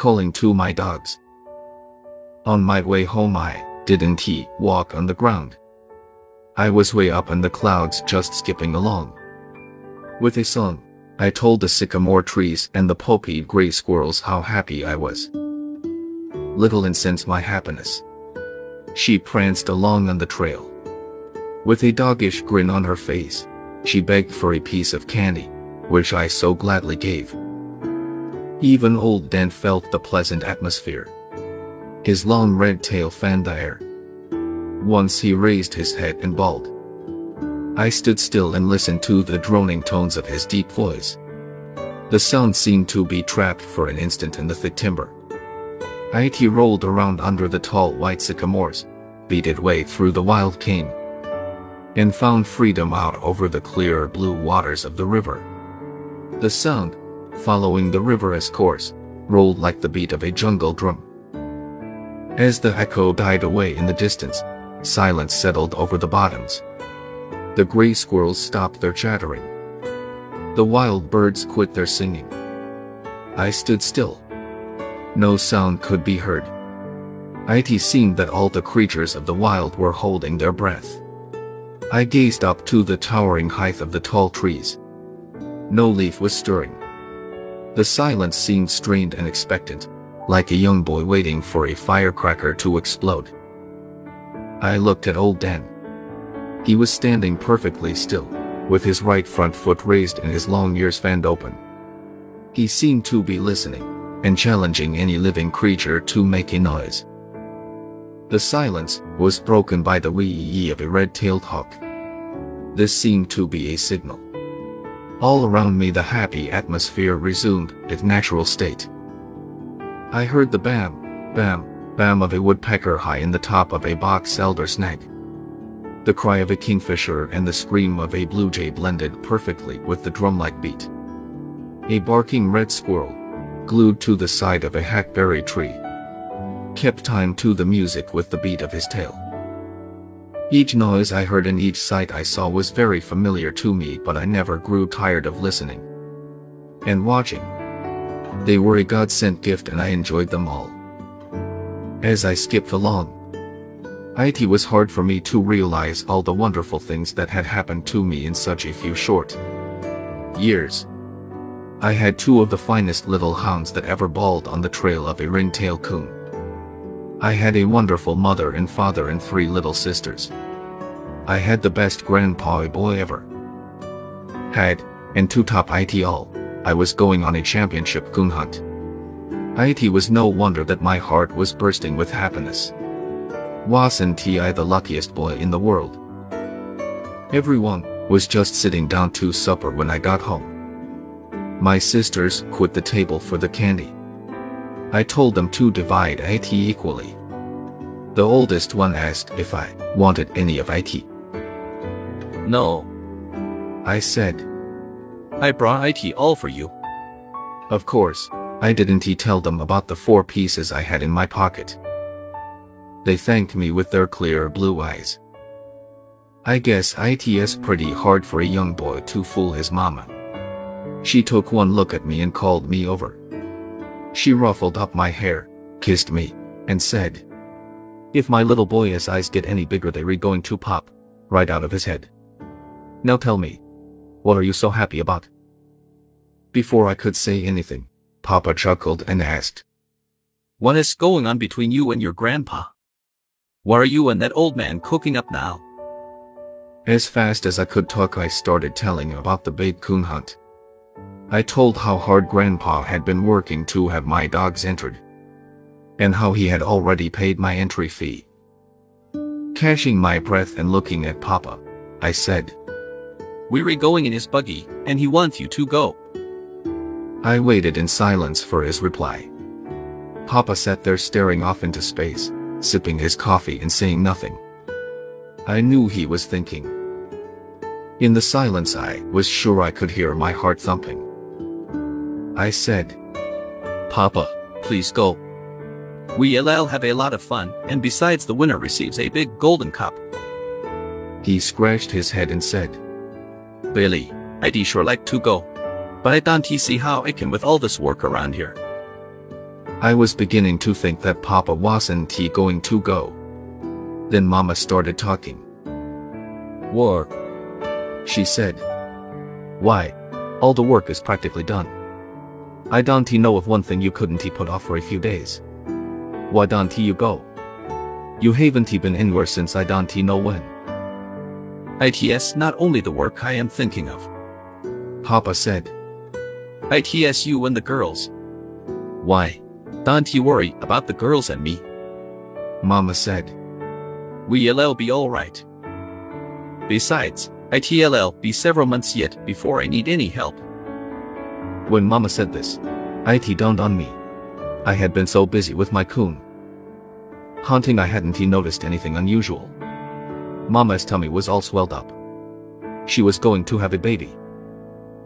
calling to my dogs. On my way home, I didn't he walk on the ground. I was way up in the clouds just skipping along. With a song, I told the sycamore trees and the poppy gray squirrels how happy I was. Little Ann sensed my happiness. She pranced along on the trail. With a doggish grin on her face, she begged for a piece of candy, which I so gladly gave. Even old Dan felt the pleasant atmosphere. His long red tail fanned the air. Once he raised his head and bawled. I stood still and listened to the droning tones of his deep voice. The sound seemed to be trapped for an instant in the thick timber. It rolled around under the tall white sycamores, beat its way through the wild cane, and found freedom out over the clear blue waters of the river. The sound, following the river's course, rolled like the beat of a jungle drum. As the echo died away in the distance, silence settled over the bottoms. The gray squirrels stopped their chattering. The wild birds quit their singing. I stood still. No sound could be heard. It seemed that all the creatures of the wild were holding their breath. I gazed up to the towering height of the tall trees. No leaf was stirring. The silence seemed strained and expectant, like a young boy waiting for a firecracker to explode. I looked at old Dan. He was standing perfectly still, with his right front foot raised and his long ears fanned open. He seemed to be listening, and challenging any living creature to make a noise. The silence was broken by the wee ee of a red-tailed hawk. This seemed to be a signal. All around me the happy atmosphere resumed its natural state. I heard the bam, bam, bam of a woodpecker high in the top of a box elder snag. The cry of a kingfisher and the scream of a blue jay blended perfectly with the drum-like beat. A barking red squirrel, glued to the side of a hackberry tree, kept time to the music with the beat of his tail. Each noise I heard and each sight I saw was very familiar to me but I never grew tired of listening and watching. They were a God-sent gift and I enjoyed them all. As I skipped along, it was hard for me to realize all the wonderful things that had happened to me in such a few short years. I had two of the finest little hounds that ever bawled on the trail of a ringtail coon. I had a wonderful mother and father and three little sisters. I had the best grandpa boy ever. Had, and two top IT all, I was going on a championship coon hunt. IT was no wonder that my heart was bursting with happiness. Wasn't I the luckiest boy in the world? Everyone was just sitting down to supper when I got home. My sisters quit the table for the candy. I told them to divide IT equally. The oldest one asked if I wanted any of IT. No. I said, I brought IT all for you. Of course, I didn't he tell them about the four pieces I had in my pocket. They thanked me with their clear blue eyes. I guess it's pretty hard for a young boy to fool his mama. She took one look at me and called me over. She ruffled up my hair, kissed me, and said, If my little boy's eyes get any bigger they're going to pop, right out of his head. Now tell me, what are you so happy about? Before I could say anything, Papa chuckled and asked, What is going on between you and your grandpa? What are you and that old man cooking up now? As fast as I could talk I started telling about the big coon hunt. I told how hard Grandpa had been working to have my dogs entered. And how he had already paid my entry fee. Catching my breath and looking at Papa, I said, We're going in his buggy, and he wants you to go. I waited in silence for his reply. Papa sat there staring off into space sipping his coffee and saying nothing. I knew he was thinking. In the silence I was sure I could hear my heart thumping. I said, Papa, please go. We'll have a lot of fun, and besides the winner receives a big golden cup. He scratched his head and said, Billy, I'd sure like to go. But I don't see how I can with all this work around here. I was beginning to think that Papa wasn't he going to go. Then Mama started talking. Work. She said. Why? All the work is practically done. I don't know of one thing you couldn't he put off for a few days. Why don't you go? You haven't he been anywhere since I don't he know when. ITS not only the work I am thinking of. Papa said. ITS you and the girls. Why? Don't you worry about the girls and me. Mama said. We'll be alright. Besides, ITLL be several months yet before I need any help. When Mama said this, IT dawned on me. I had been so busy with my coon. Hunting I hadn't he noticed anything unusual. Mama's tummy was all swelled up. She was going to have a baby.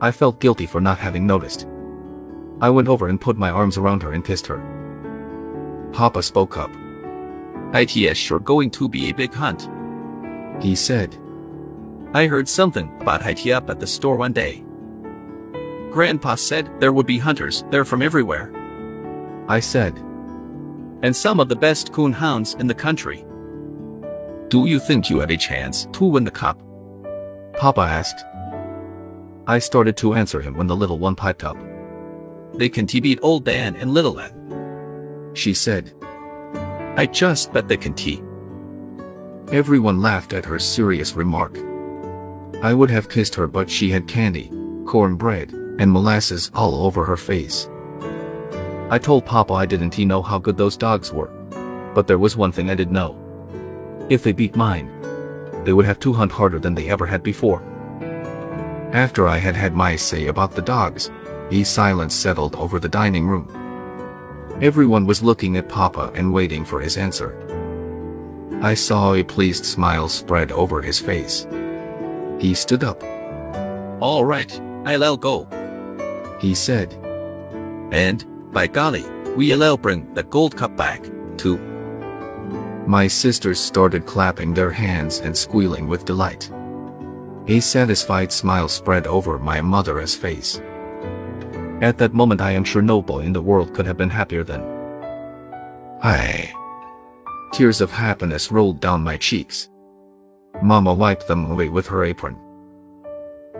I felt guilty for not having noticed. I went over and put my arms around her and kissed her. Papa spoke up. ITS sure going to be a big hunt. He said. I heard something about IT up at the store one day. Grandpa said there would be hunters there from everywhere. I said. And some of the best coon hounds in the country. Do you think you have a chance to win the cup? Papa asked. I started to answer him when the little one piped up. They can beat Old Dan and Little Dan. She said. I just bet they can tee. Everyone laughed at her serious remark. I would have kissed her but she had candy, cornbread, and molasses all over her face. I told Papa I didn't he know how good those dogs were. But there was one thing I did know. If they beat mine, they would have to hunt harder than they ever had before. After I had had my say about the dogs, a silence settled over the dining room. Everyone was looking at Papa and waiting for his answer. I saw a pleased smile spread over his face. He stood up. All right, I'll go. He said. And, by golly, we'll bring the gold cup back, too. My sisters started clapping their hands and squealing with delight. A satisfied smile spread over my mother's face. At that moment I am sure no boy in the world could have been happier than I. Tears of happiness rolled down my cheeks. Mama wiped them away with her apron.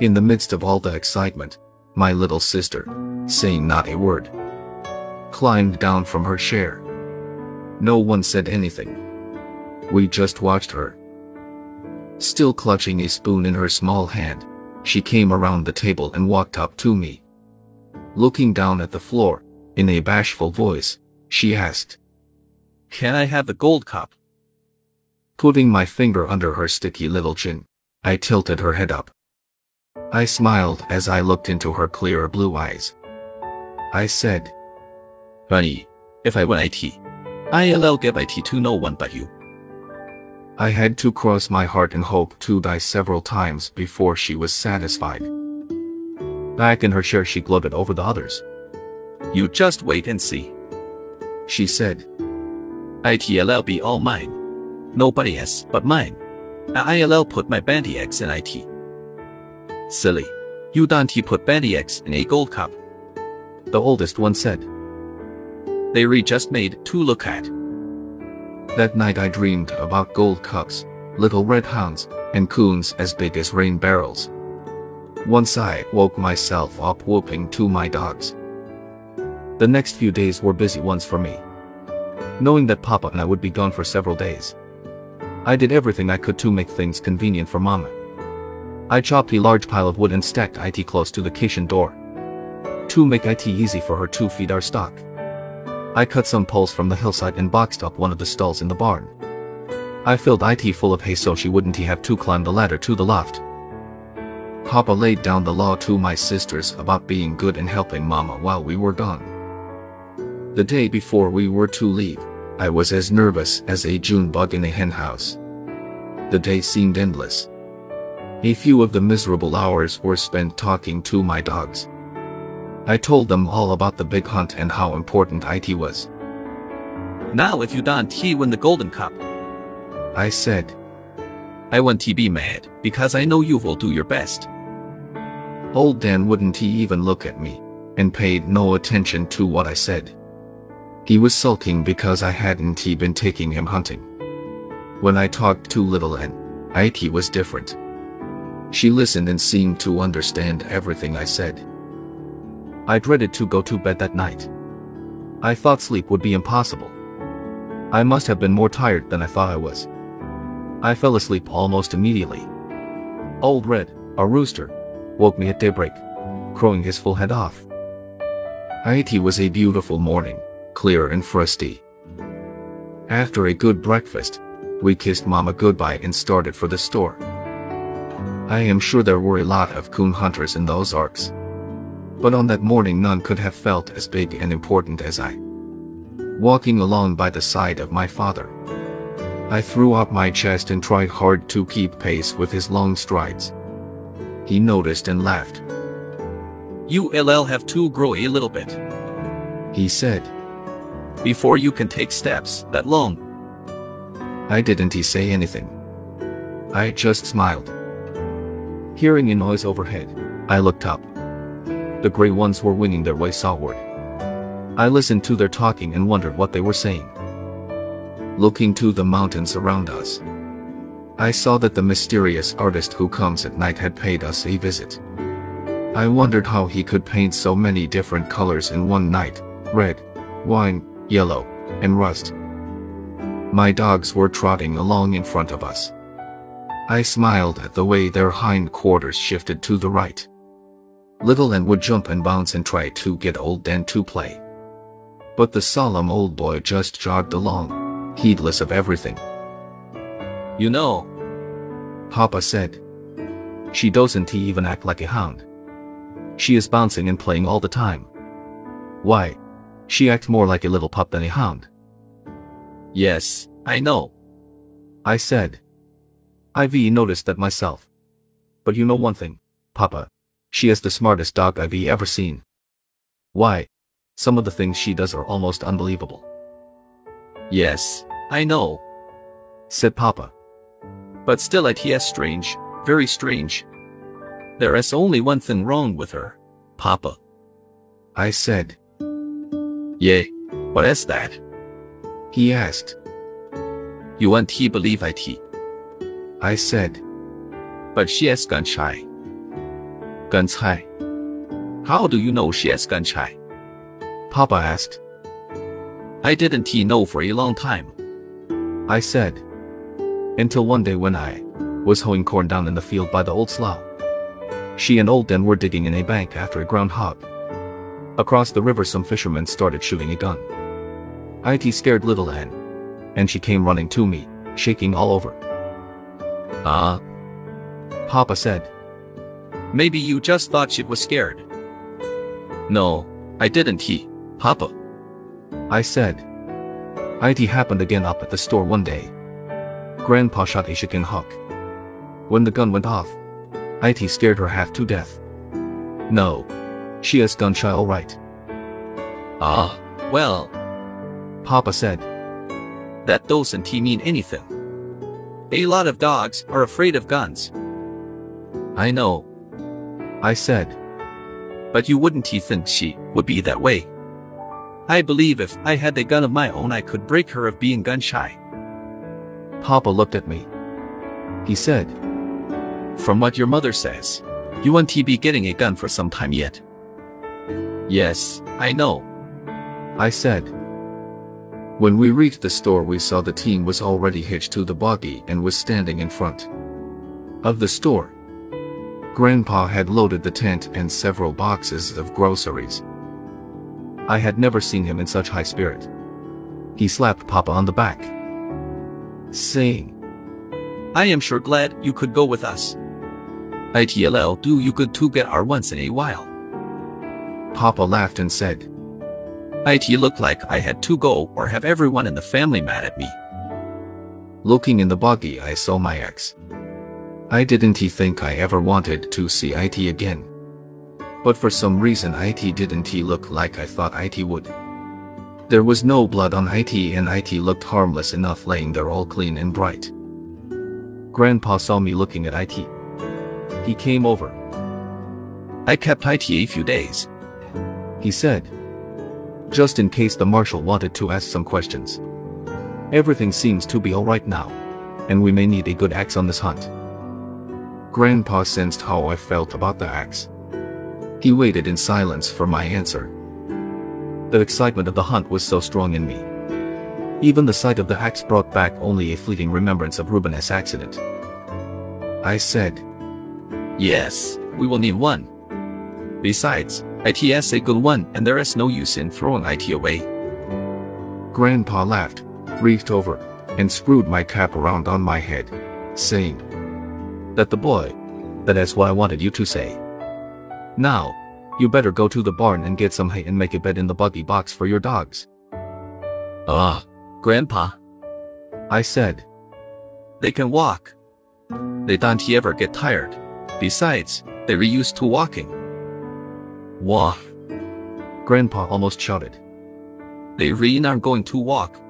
In the midst of all the excitement, my little sister, saying not a word, climbed down from her chair. No one said anything. We just watched her. Still clutching a spoon in her small hand, she came around the table and walked up to me. Looking down at the floor, in a bashful voice, she asked, Can I have the gold cup? Putting my finger under her sticky little chin, I tilted her head up. I smiled as I looked into her clear blue eyes. I said, Honey, if I win IT, I'll give IT to no one but you. I had to cross my heart and hope to die several times before she was satisfied. Back in her chair she gloated over the others. You just wait and see. She said. ITLL be all mine. Nobody else but mine. ILL put my bandy eggs in IT. Silly. You don't he put bandy eggs in a gold cup. The oldest one said. They re just made to look at. That night I dreamed about gold cups, little red hounds, and coons as big as rain barrels. Once I woke myself up whooping to my dogs. The next few days were busy ones for me. Knowing that Papa and I would be gone for several days. I did everything I could to make things convenient for Mama. I chopped a large pile of wood and stacked IT close to the kitchen door. To make IT easy for her to feed our stock. I cut some poles from the hillside and boxed up one of the stalls in the barn. I filled IT full of hay so she wouldn't have to climb the ladder to the loft. Papa laid down the law to my sisters about being good and helping Mama while we were gone. The day before we were to leave, I was as nervous as a June bug in a henhouse. The day seemed endless. A few of the miserable hours were spent talking to my dogs. I told them all about the big hunt and how important IT was. Now if you don't he win the golden cup. I said. I want to be mad, because I know you will do your best. Old Dan wouldn't he even look at me, and paid no attention to what I said. He was sulking because I hadn't he been taking him hunting. When I talked to little Ann, IT was different. She listened and seemed to understand everything I said. I dreaded to go to bed that night. I thought sleep would be impossible. I must have been more tired than I thought I was. I fell asleep almost immediately. Old Red, a rooster, woke me at daybreak, crowing his full head off. It was a beautiful morning, clear and frosty. After a good breakfast, we kissed Mama goodbye and started for the store. I am sure there were a lot of coon hunters in those Ozarks. But on that morning none could have felt as big and important as I. Walking along by the side of my father. I threw up my chest and tried hard to keep pace with his long strides. He noticed and laughed. You LL have to grow a little bit. He said. Before you can take steps that long. I didn't he say anything. I just smiled. Hearing a noise overhead, I looked up. The gray ones were winging their way southward. I listened to their talking and wondered what they were saying. Looking to the mountains around us, I saw that the mysterious artist who comes at night had paid us a visit. I wondered how he could paint so many different colors in one night, red, wine, yellow, and rust. My dogs were trotting along in front of us. I smiled at the way their hind quarters shifted to the right. Little Ann would jump and bounce and try to get old Dan to play. But the solemn old boy just jogged along, heedless of everything. You know, Papa said. She doesn't even act like a hound. She is bouncing and playing all the time. Why? She acts more like a little pup than a hound. Yes, I know. I said. I've noticed that myself. But you know one thing, Papa. She is the smartest dog I've ever seen. Why? Some of the things she does are almost unbelievable. Yes, I know, said Papa. But still it is strange, very strange. There is only one thing wrong with her, Papa. I said. Yay, what is that? He asked. You want he believe it? I said. But she is. Gun shy. How do you know she is gun shy? Papa asked. I didn't know for a long time. I said. Until one day when I was hoeing corn down in the field by the old slough. She and old Dan were digging in a bank after a groundhog. Across the river some fishermen started shooting a gun. It scared little Ann. And she came running to me, shaking all over. Ah. Uh, Papa said. Maybe you just thought she was scared. No, I didn't he, Papa. I said. It happened again up at the store one day. Grandpa shot a chicken hawk. When the gun went off, It scared her half to death. No. She is gun shy alright. Ah, well. Papa said. That doesn't he mean anything. A lot of dogs are afraid of guns. I know. I said. But you wouldn't think she would be that way. I believe if I had a gun of my own I could break her of being gun shy. Papa looked at me. He said, From what your mother says, you won't be getting a gun for some time yet. Yes, I know. I said. When we reached the store we saw the team was already hitched to the buggy and was standing in front of the store. Grandpa had loaded the tent and several boxes of groceries. I had never seen him in such high spirit. He slapped Papa on the back, saying, I am sure glad you could go with us. ITLL do you good to get our once in a while. Papa laughed and said, It looked like I had to go or have everyone in the family mad at me. Looking in the buggy I saw my ex. I didn't think I ever wanted to see IT again. But for some reason IT didn't look like I thought IT would. There was no blood on IT and IT looked harmless enough laying there all clean and bright. Grandpa saw me looking at IT. He came over. I kept IT a few days. He said. Just in case the marshal wanted to ask some questions. Everything seems to be alright now, and we may need a good axe on this hunt. Grandpa sensed how I felt about the axe. He waited in silence for my answer. The excitement of the hunt was so strong in me. Even the sight of the axe brought back only a fleeting remembrance of Rubin's accident. I said, Yes, we will need one. Besides, IT's a good one and there is no use in throwing IT away. Grandpa laughed, reached over, and screwed my cap around on my head, saying, That the boy. That is what I wanted you to say. Now, you better go to the barn and get some hay and make a bed in the buggy box for your dogs. Ah, Grandpa, I said, they can walk. They don't ever get tired. Besides, they're used to walking. Wah, Grandpa almost shouted. they really aren't going to walk.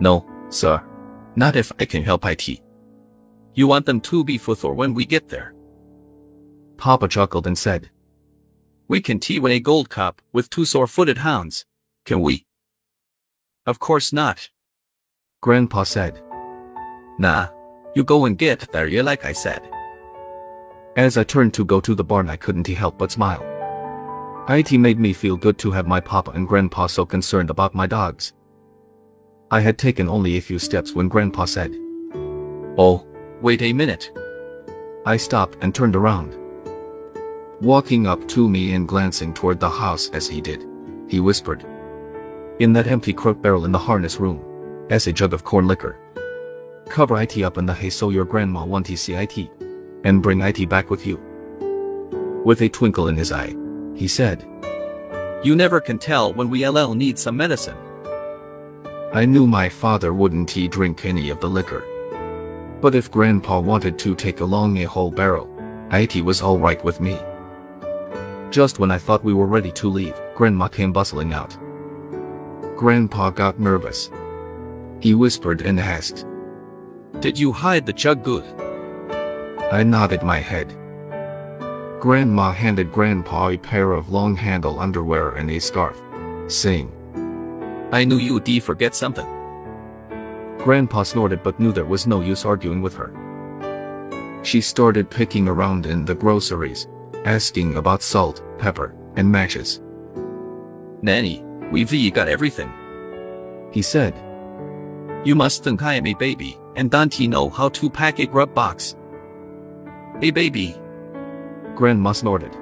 No, sir. Not if I can help IT. You want them to be Futhor when we get there. Papa chuckled and said, We can tea win a gold cup with two sore-footed hounds. Can we? Of course not. Grandpa said. Nah. You go and get there, you like I said. As I turned to go to the barn I couldn't help but smile. IT made me feel good to have my papa and grandpa so concerned about my dogs. I had taken only a few steps when grandpa said, Oh, wait a minute. I stopped and turned around. Walking up to me and glancing toward the house as he did, he whispered, In that empty crook barrel in the harness room, as a jug of corn liquor. Cover IT up in the hay so your grandma won't see IT, and bring IT back with you. With a twinkle in his eye, he said, You never can tell when we LL need some medicine. I knew my father wouldn't he drink any of the liquor. But if grandpa wanted to take along a whole barrel, IT was alright with me. Just when I thought we were ready to leave, grandma came bustling out. Grandpa got nervous. He whispered and asked. Did you hide the jug good? I nodded my head. Grandma handed Grandpa a pair of long-handle underwear and a scarf, saying, I knew you'd forget something. Grandpa snorted but knew there was no use arguing with her. She started picking around in the groceries, asking about salt, pepper, and matches. Nanny, we've got everything. He said, You must think I am a baby, and don't know how to pack a grub box? A baby. Grandma snorted.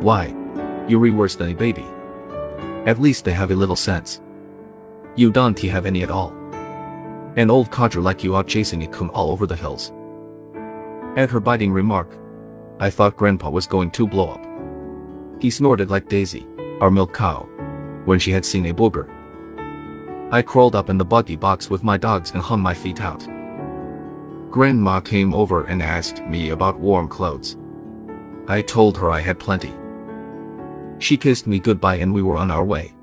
Why? You're worse than a baby. At least they have a little sense. You don't have any at all. An old codger like you out chasing a coon all over the hills. At her biting remark, I thought Grandpa was going to blow up. He snorted like Daisy, our milk cow, when she had seen a booger. I crawled up in the buggy box with my dogs and hung my feet out. Grandma came over and asked me about warm clothes. I told her I had plenty. She kissed me goodbye and we were on our way.